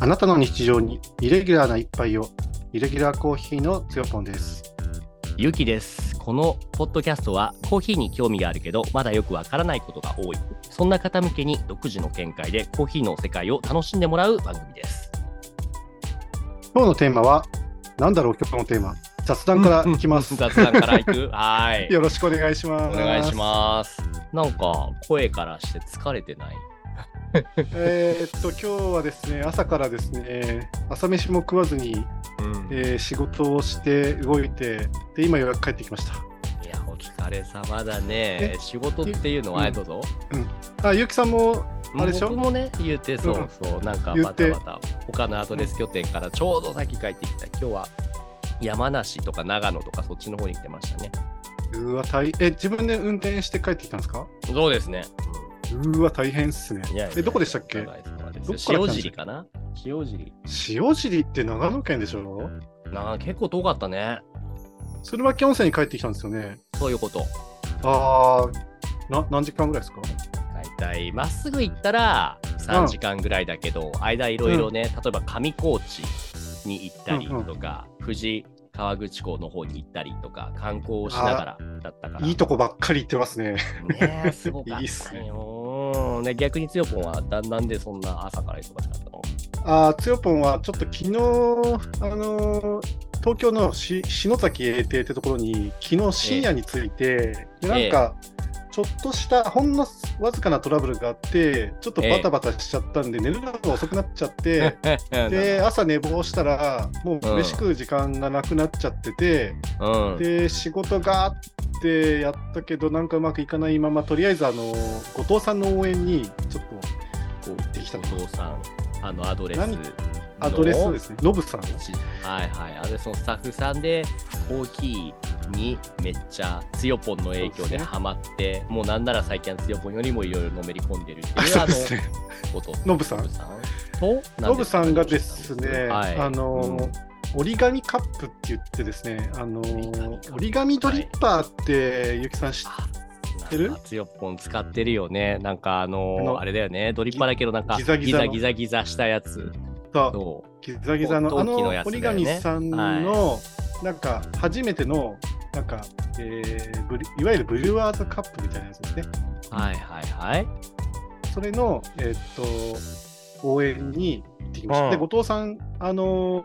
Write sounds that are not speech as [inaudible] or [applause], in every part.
あなたの日常にイレギュラーな一杯を、イレギュラーコーヒーのつよぽんです。ゆきです。このポッドキャストはコーヒーに興味があるけどまだよくわからないことが多い。そんな方向けに独自の見解でコーヒーの世界を楽しんでもらう番組です。今日のテーマは、なんだろう、今日のテーマ。雑談からいきます。雑談からいく？[laughs] はい。よろしくお願いします。お願いします。なんか声からして疲れてない？えーっと、今日はですね、朝からですね、朝飯も食わずに、うんえー仕事をして動いて、で、今ようやく帰ってきました。いや、お疲れ様だねえ？仕事っていうのは、うんどうぞ。あ、ゆうきさんも、あれでしょ？僕もね、言ってそうそう、なんか言ってまたまた他のアドレス拠点からちょうどさっき帰ってきた。今日は山梨とか長野とかそっちの方に来てましたね。うわ、大え、自分で運転して帰ってきたんですか？そうですね。うわ、大変っすねいやいや。え、どこでしたっけ？どっ塩尻かな？塩尻。塩尻って長野県でしょ？なあ結構遠かったね。鶴巻温泉に帰ってきたんですよね。そういうこと。あー、な何時間ぐらいですか？大体まっすぐ行ったら3時間ぐらいだけど、間いろいろね、例えば上高地に行ったりとか、富士河口湖の方に行ったりとか観光をしながらだったからいいとこばっかり行ってますね。ねえすごかっいいったようんで逆につよぽんはだなんでそんな朝から忙しかったの？あー、つよぽんはちょっと昨日、あのー東京のし篠崎永定ってところに、昨日深夜に着いて、でなんか、ちょっとした、ほんのわずかなトラブルがあって、ちょっとバタバタしちゃったんで、寝るのが遅くなっちゃって、[laughs] で、朝寝坊したら、もう飯食う時間がなくなっちゃってて、うん。で、仕事があってやったけど、なんかうまくいかないまま、とりあえず、あの、後藤さんの応援に、ちょっと、こう、行ってきたお父さんあのアドレスアドレスですね。ノブさん？はいはい。アドレスのスタッフさんでコーヒーにめっちゃつよぽんの影響でハマって、もうなんなら最近はつよぽんよりもいろいろのめり込んでるってあいうあ。のこと。ノブさん？と？ノブさんがですね、はい。あの、うん。折り紙カップって言ってですね、あの、折り紙ドリッパーって、ゆきさん知っあてる？つよぽん使ってるよね。なんかあのあれだよね。ドリッパーだけどなんかギザギザの。ギザギザしたやつ。ギザギザの、あの折り紙さんの、なんか、初めての、なんか、えーブリいわゆるブルワーズカップみたいなやつですね。はいはいはい。それの、えーっと、応援に行ってきました。うんで、後藤さん、あの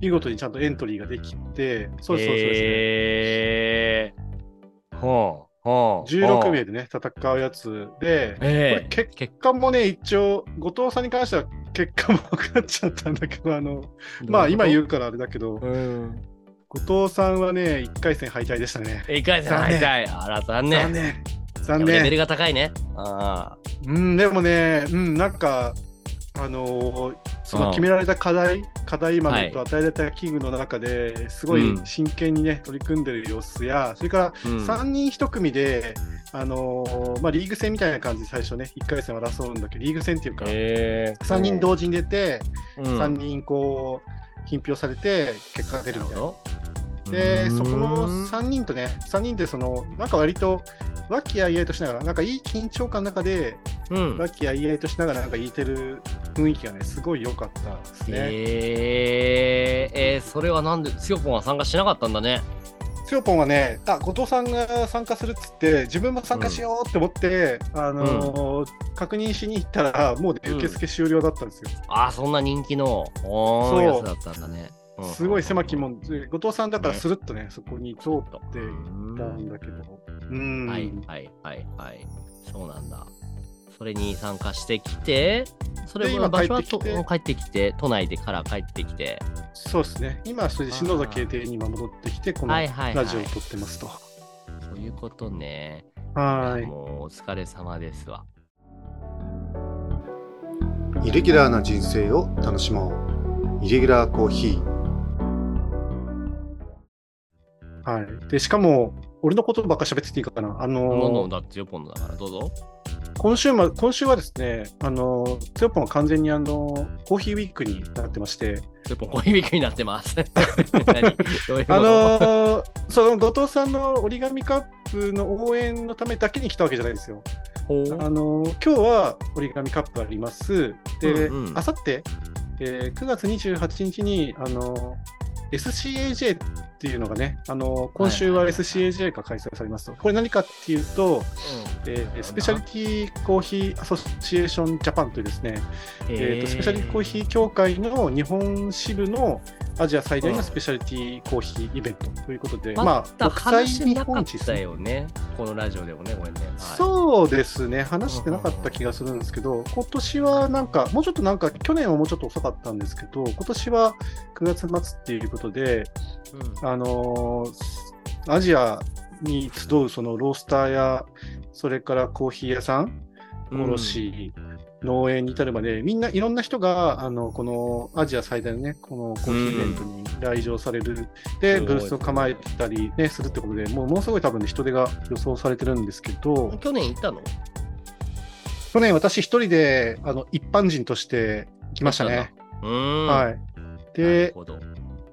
見事にちゃんとエントリーができて、そうそうそうですね。えー。ほうほう。16名でね、戦うやつで、これええ結結果もね、一応、後藤さんに関しては結果も分かっちゃったんだけど、あの、まあ今言う。うからあれだけど、うん。後藤さんはね、1回戦敗退でしたね。一回戦敗退。あら、残念。残念。残念。レベルが高いね。あうん、でもね、うん、なんか、あのーその決められた課題、課題豆と与えられた器具の中ですごいうん真剣にね、取り組んでる様子や、それからあ。うん3人1組で、あのーまあ、リーグ戦みたいな感じで最初ね、1回戦を争うんだけど、リーグ戦っていうか、えー3人同時に出て、うん3人こう、品評されて、結果が出るみたいな。で、そこうのん3人とね、3人でその、なんか割と、和気あいあいとしながら、なんかいい緊張感の中で、うん。和気あいあいとしながらなんか言えてる雰囲気がね、すごい良かったですね。えー、えー、それはなんで、つよぽんは参加しなかったんだね。ぽんはね、あ、後藤さんが参加するっつって、自分も参加しようって思って、あのー確認しに行ったら、もうね、うん受付終了だったんですよ。ああ、そんな人気の、おそうー、やつだったんだね。うんすごい狭き門で、後藤さんだからスルッとね、そこに通ってうんたんだけど、うん。はいはいはいはい。そうなんだ。それに参加してきて、それも場所は帰ってきてと帰ってきて、都内でから帰ってきて、そうですね。今、それで篠崎邸に今戻ってきて、このはいはいはいラジオを撮ってますと。そういうことね。はい。もうお疲れ様ですわ。イレギュラーな人生を楽しもう。イレギュラーコーヒー。はい。で、しかも、俺のことばっか喋ってていいかな。あどんどんのー、だってよ、ポンドだから、どうぞ。今週も、今週はですね、あのー、つよぽんは完全にあの、コーヒーウィークになってまして、ちょっと小指になってます。[laughs] ういうあのーその後藤さんの折り紙カップの応援のためだけに来たわけじゃないですよ。あのー今日は折り紙カップあります。で、あさって、えー9月28日に、あの、SCAJ っていうのがね、あの、今週は SCAJ が開催されますと。これ何かっていうと、えースペシャリティコーヒーアソシエーションジャパンというですね、えーとスペシャリティコーヒー協会の日本支部のアジア最大のスペシャリティコーヒーイベントということで、ままあ、だ国際日本一ですたね。よね。このラジオでもね、これね。はいそうですね、話してなかった気がするんですけど、今年はなんか、もうちょっとなんか、去年はもうちょっと遅かったんですけど、今年は9月末っていうことで、うんあのーアジアに集うそのロースターや、それからコーヒー屋さん、卸、農園に至るまで、みんないろんな人が、あの、このアジア最大のね、このコーヒーイベントに来場される、で、すごいブースを構えてたり、ね、するってことで、もうものすごい多分ね、人手が予想されてるんですけど、去年行ったの？去年私一人で、あの、一般人として来ましたね。うーん。。はいい。なるで、ほど。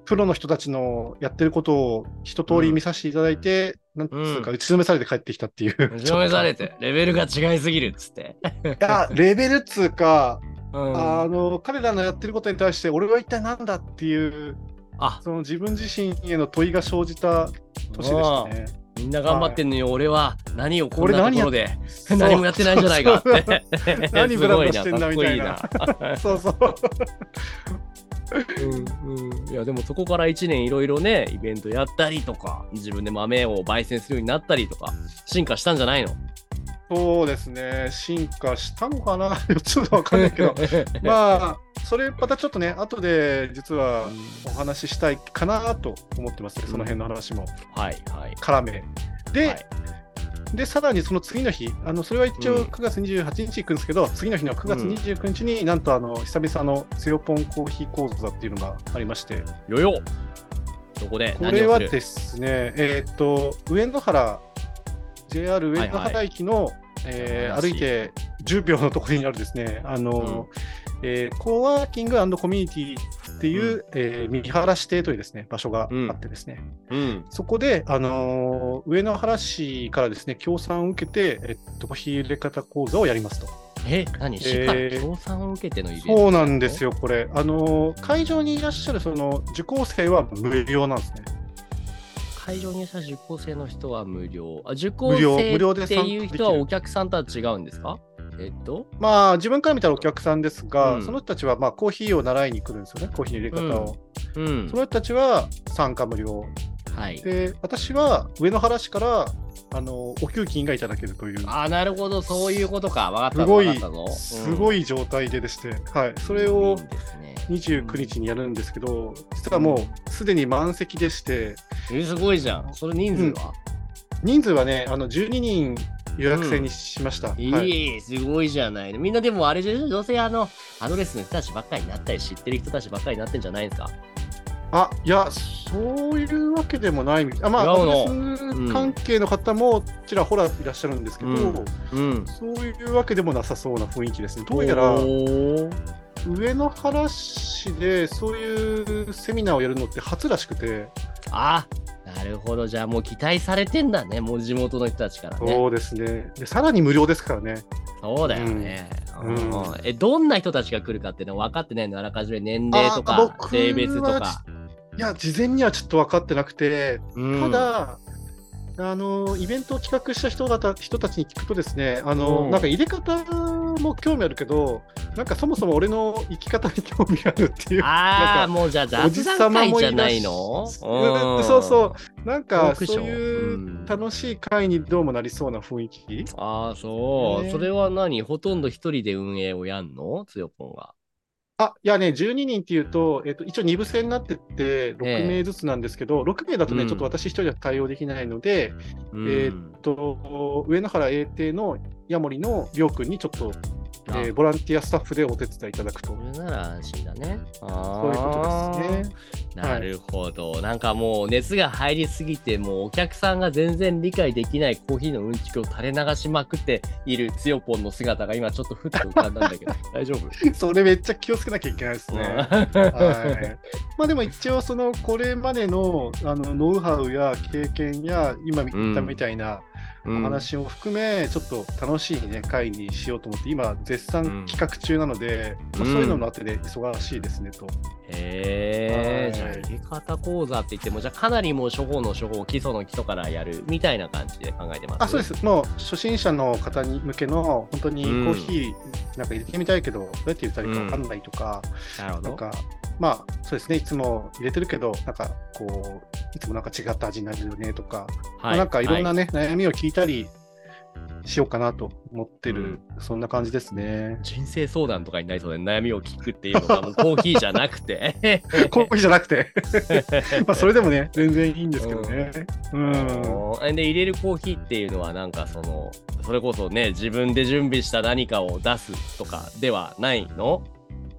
プロの人たちのやってることを一通り見させていただいて、なんつうか、打ちのめされて帰ってきたっていう。打ちのめされて、レベルが違いすぎるっつって。いや、レベルっつうか、うん。あの、彼らのやってることに対して、俺は一体何だっていう、あ、その自分自身への問いが生じた年でしたね。みんな頑張ってんのよ、俺は何をこんなところで何もやってないじゃないかって。[laughs] 何ブラブラしてんだみたいな。[laughs] そうそう。うんうん。いやでもそこから1年いろいろねイベントやったりとか自分で豆を焙煎するようになったりとか進化したんじゃないの？そうですね。進化したのかな？[laughs] ちょっとわかんないけど。[laughs] まあ、それまたちょっとね、後で実はお話ししたいかなと思ってます。ね、その辺の話も。はいはい。絡め。で、はいで、さらにその次の日、あのそれは一うん。応9月28日行くんですけど、次の日の9月29日になんとあの久々のつよぽんコーヒー講座っていうのがありまして、よよ。そこでこれはですね、えーっと、上野原、JR 上野原駅の、え歩いて10秒のところにあるですね、あの、えーコワーキングコミュニティっていう、えー三原市邸というですね、場所があってですね、うん。そこで、あのー上野原市からですね、協賛を受けて、えっと、コーヒー入れ方講座をやりますと。え何？市から？えー協賛を受けてのイベント？そうなんですよよ、これ。あのー会場にいらっしゃるその受講生は無料なんですね。会場にいた受講生の人は無料。あ受講無料無生料でっていう人はお客さんとは違うんですか？えっと？まあ、自分から見たらお客さんですが、うん。その人たちはまあコーヒーを習いに来るんですよね、コーヒーの入れ方を。うん。その人たちは参加無料。はい。で、私は上野原市からあのお給金がいただけるという、あなるほど。そういうことか。わかったぞすごいわかったぞ、すごいい状態ででして、はい、それをですね。29日にやるんですけど、実はもうすでに満席でして、えすごいじゃん。それ人数は、人数はね、あの12人予約制にしました。いはいい、すごいじゃないの。みんなでもあれでどうせあの、アドレスの人たちばっかりになったり、知ってる人たちばっかりになってんじゃないんですか？あいや、そういうわけでもないみたい。あまあ、違うのアドレス関係の方もちらほらいらっしゃるんですけど、うんうん。そういうわけでもなさそうな雰囲気ですね。どうやら上野原市でそういうセミナーをやるのって初らしくて、あ、なるほど。じゃあもう期待されてんだね、もう地元の人たちからね。そうですねで。さらに無料ですからね。そうだよね。うんうんえ、どんな人たちが来るかっていうのは分かってないの？あらかじめ年齢とあか、性別とか。いや、事前にはちょっと分かってなくて、うんただ、あのイベントを企画した人方人たちに聞くとですね、あのうんなんか入れ方も興味あるけど、なんかそもそも俺の生き方に興味あるっていう、ああ、もうじゃあおじ雑談会じゃないの？うん。そうそう、なんかそういううん。楽しい会にどうもなりそうな雰囲気？ああ、そう。ね。それは何？ほとんど一人で運営をやんの？つよぽんが。あいやね、12人っていうと、えっと、一応2部制になってって、6名ずつなんですけど、6名だとね、うん。ちょっと私一人では対応できないので、うん。えーっと、上野原英帝のヤモリのりょうくんにちょっと、あえーボランティアスタッフでお手伝いいただくと。これなら安心だね。そそういうことですね。なるほど、なんかもう熱が入りすぎて、もうお客さんが全然理解できないコーヒーのうんちくを垂れ流しまくっているつよぽんの姿が今ちょっとふっと浮かんだんだけど、[laughs] 大丈夫？それめっちゃ気をつけなきゃいけないですね。[laughs] はい。まあでも一応、その、これまでのあのノウハウや経験や、今言ったみたいな、お話も含め、ちょっと楽しいね、回にしようと思って、今、絶賛企画中なので、うんまあそういうのもあってで忙しいですねと。へえ、じゃあはい入れ方講座って言っても、じゃあかなりもう初歩の初歩、基礎の基礎からやるみたいな感じで考えてます？あそうで。す、もう初心者の方に向けの、本当にコーヒーなんか入れてみたいけど、どうやって入れたらいいか分かんないとか、なるほど。なんか、まあそうですね、いつも入れてるけど、なんかこう、いつもなんか違った味になるよねとか、まあなんかいろんなね、悩みを聞いたりしようかなと思ってる、そんな感じですね。人生相談とかになりそうで悩みを聞くっていうのが [laughs] もうコーヒーじゃなくて。[laughs] コーヒーじゃなくて、[laughs] まあそれでもね、全然いいんですけどね。うん。で入れるコーヒーっていうのはなんかそのそれこそね自分で準備した何かを出すとかではないの？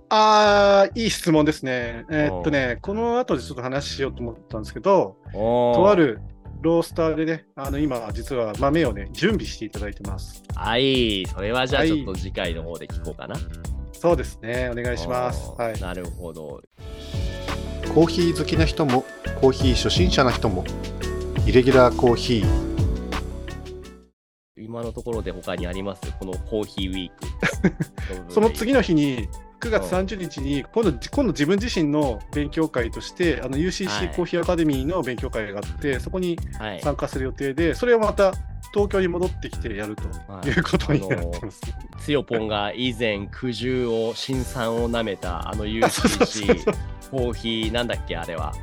ああ、いい質問ですね。えーっとね、この後でちょっと話しようと思ったんですけど、ととあるロースターでね、あの今、実は豆をね、準備していただいてます。はいそれはじゃあはい。ちょっと次回の方で聞こうかな、そうですね、お願いします。はい、なるほど。コーヒー好きな人も、コーヒー初心者な人も、イレギュラーコーヒー。今のところで他にあります？このコーヒーウィーク。[laughs] その次の日に、9月30日に今度、今度自分自身の勉強会として、あのはい。UCC コーヒーアカデミーの勉強会があって、そこにはい。参加する予定で、それをまた東京に戻ってきてやるとはい。いうことになってます。つよぽんが以前苦渋を辛酸をなめたあの [laughs] UCC コーヒーなんだっけあれは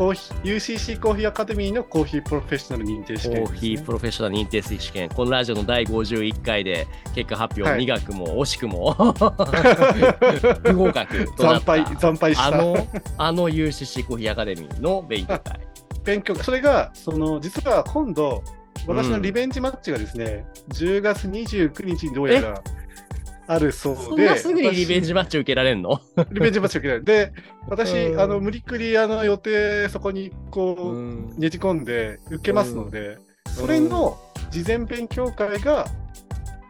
コーヒー UCC コーヒーアカデミーのコーヒープロフェッショナル認定試コ験ね。ーヒープロフェッショナル認定試験、このラジオの第51回で結果発表、はい苦くも惜しくも [laughs] 不合格となった惨敗、惨敗した。あの、あの UCC コーヒーアカデミーの勉強会。勉強会、それが、その、実は今度、私のリベンジマッチがですね、10月29日にどうやらあるそうで、すぐにリベンジジマッチ受けられんの？リベンジマッチを受けられる。で、私、うん。あの、無理くり、あの、予定、そこに、こう、ん。ねじ込んで受けますので、それの事前勉強会が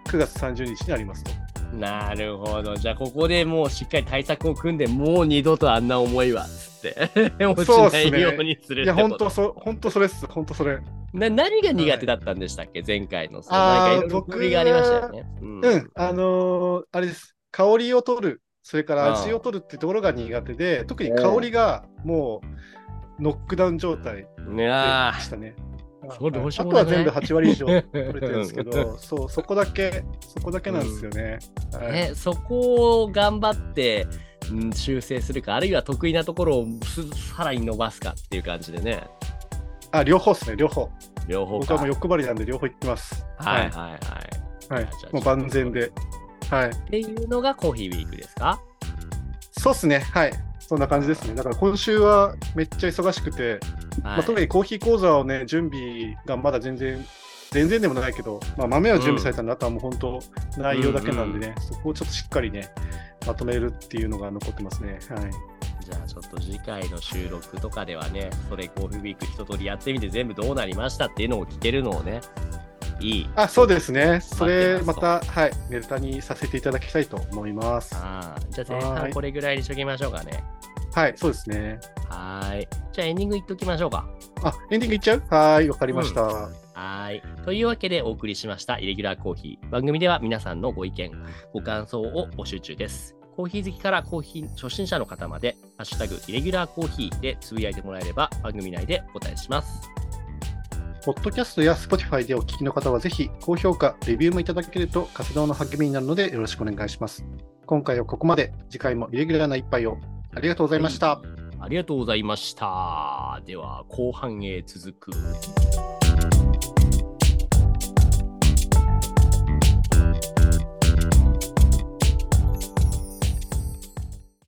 9月30日にありますと。なるほど。じゃあ、ここでもうしっかり対策を組んで、もう二度とあんな思いは、つって、[laughs] 落ちないようにするいや、ってこと。本当そ、本当それっす、本当それ。な何が苦手だったんでしたっけ、前回の。そのなんかいろいろ工夫がありましたよね。うん。うん、あのーあれです。香りを取る、それからああ味を取るってところが苦手で、特に香りがもうノックダウン状態でしたね。そうどうしよあうもなくないとは全部8割以上取れてるんですけど、そう、そこだけ、そこだけなんですよね。はい。ね、そこを頑張って、うん、修正するか、あるいは得意なところをすさらに伸ばすかっていう感じでね、あ、両方ですね、両方。両方か。僕はもう欲張りなんで両方行ってます。はいはいはい。はい。もう万全で。はい。っていうのがコーヒーウィークですか？そうっすね。はい。そんな感じですね。だから今週はめっちゃ忙しくて、はいまあ、特にコーヒー講座をね、準備がまだ全然、全然でもないけど、まあ、豆は準備されたんで、あとはもう本当、内容だけなんでね、そこをちょっとしっかりね、まとめるっていうのが残ってますね。はい。じゃあちょっと次回の収録とかではね、それコーヒーウィーク一通りやってみて全部どうなりましたっていうのを聞けるのをね、いい。あ、そうですね。それ、また、はい、ネタにさせていただきたいと思います。あーじゃあ前はい半これぐらいにしときましょうかね。はい、そうですね。はーい。じゃあエンディングいっときましょうか。あ、エンディングいっちゃう？はい、わかりました。はーい。というわけでお送りしましたイレギュラーコーヒー。番組では皆さんのご意見、ご感想を募集中です。コーヒー好きからコーヒー初心者の方まで、ハッシュタグイレギュラーコーヒーでつぶやいてもらえれば番組内でお答えします。ポッドキャストや Spotify でお聞きの方はぜひ高評価、レビューもいただけると活動の励みになるのでよろしくお願いします。今回はここまで。次回もイレギュラーな一杯を。ありがとうございました。はいありがとうございました。では後半へ続く。